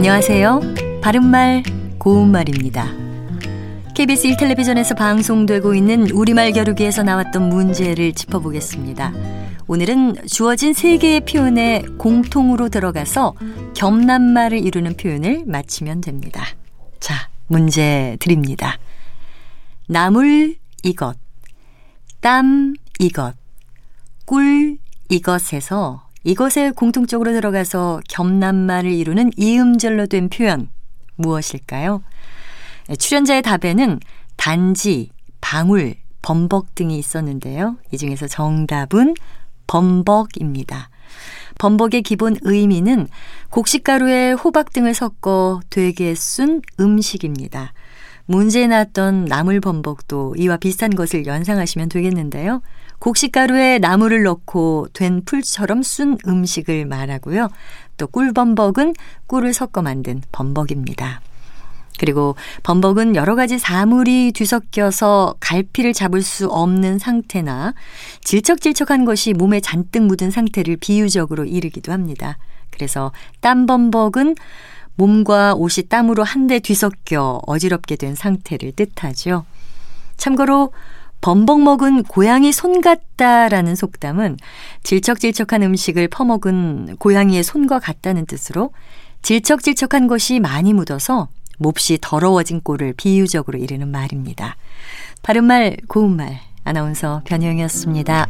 안녕하세요. 바른말, 고운말입니다. KBS 1텔레비전에서 방송되고 있는 우리말 겨루기에서 나왔던 문제를 짚어보겠습니다. 오늘은 주어진 세 개의 표현에 공통으로 들어가서 겸남말을 이루는 표현을 맞히면 됩니다. 자, 문제 드립니다. 나물 이것, 땀 이것, 꿀 이것에서 이것에 공통적으로 들어가서 겸남말을 이루는 이음절로 된 표현 무엇일까요? 출연자의 답에는 단지, 방울, 범벅 등이 있었는데요. 이 중에서 정답은 범벅입니다. 범벅의 기본 의미는 곡식가루에 호박 등을 섞어 되게 쓴 음식입니다. 문제에 나왔던 나물 범벅도 이와 비슷한 것을 연상하시면 되겠는데요. 곡식가루에 나물을 넣고 된 풀처럼 쓴 음식을 말하고요. 또 꿀범벅은 꿀을 섞어 만든 범벅입니다. 그리고 범벅은 여러 가지 사물이 뒤섞여서 갈피를 잡을 수 없는 상태나 질척질척한 것이 몸에 잔뜩 묻은 상태를 비유적으로 이르기도 합니다. 그래서 땀범벅은 몸과 옷이 땀으로 한데 뒤섞여 어지럽게 된 상태를 뜻하죠. 참고로 범벅 먹은 고양이 손 같다라는 속담은 질척질척한 음식을 퍼먹은 고양이의 손과 같다는 뜻으로 질척질척한 것이 많이 묻어서 몹시 더러워진 꼴을 비유적으로 이르는 말입니다. 바른말 고운말 아나운서 변형이었습니다.